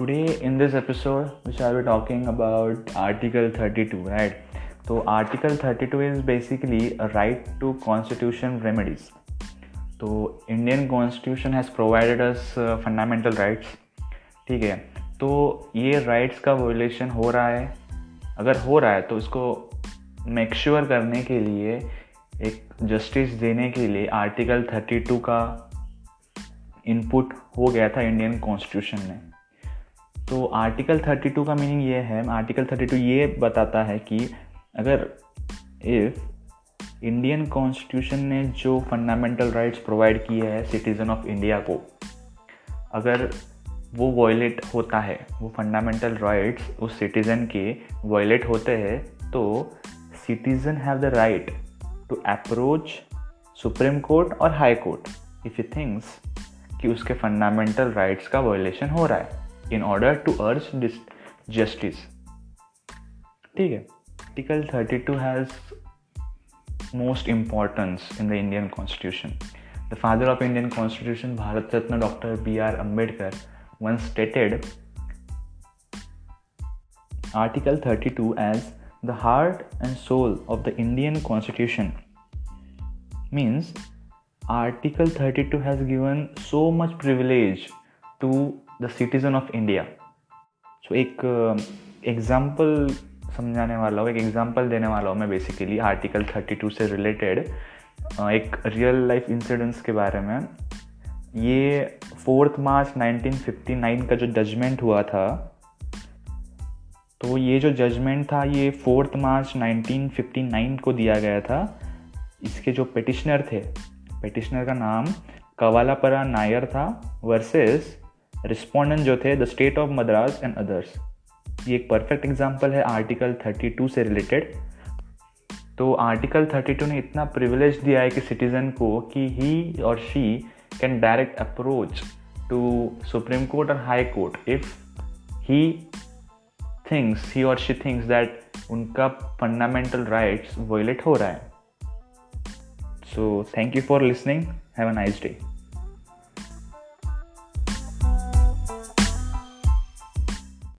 today, in this episode, we shall be talking about article 32 right? So, article 32 is basically a right to constitution remedies. तो Indian constitution has provided us fundamental rights ठीक है? तो ये rights का वोलेशन हो रहा है। अगर हो रहा है तो इसको मेक श्योर करने के लिए, एक जस्टिस देने के लिए आर्टिकल 32 का इनपुट हो गया था इंडियन कॉन्स्टिट्यूशन में। तो आर्टिकल 32 का मीनिंग ये है आर्टिकल 32 ये बताता है कि अगर इफ़ इंडियन कॉन्स्टिट्यूशन ने जो फंडामेंटल राइट्स प्रोवाइड किए हैं सिटीज़न ऑफ़ इंडिया को, अगर वो वॉयलेट होता है, वो फंडामेंटल राइट्स उस सिटीज़न के वॉयलेट होते हैं तो citizen have the right to approach Supreme Court और High Court if you thinks कि उसके फंडामेंटल राइट्स का वॉयलेशन हो रहा है। in order to urge this justice ठीक है article 32 has most importance in the indian constitution the father of indian constitution bharat ratna dr b r ambedkar once stated article 32 as the heart and soul of the indian constitution means article 32 has given so much privilege to the citizen of India so एक example uh, समझाने वाला हूँ एक example देने वाला हूँ मैं basically article 32 से रिलेटेड uh, एक रियल लाइफ इंसिडेंट्स के बारे में। ये फोर्थ मार्च 1959 का जो जजमेंट हुआ था तो ये जो जजमेंट था ये फोर्थ मार्च 1959 को दिया गया था। इसके जो पेटिशनर थे पेटिशनर का नाम कवालापरा नायर था वर्सेस रिस्पोंडेंट जो थे the State of Madras and others ये एक परफेक्ट एग्ज़ाम्पल है आर्टिकल 32 से रिलेटेड तो आर्टिकल 32 ने इतना प्रिविलेज दिया है कि सिटीज़न को कि he or she can direct approach to Supreme Court और High Court if he thinks he or she thinks that उनका फंडामेंटल राइट्स वोलेट हो रहा है. So thank you for listening have a nice day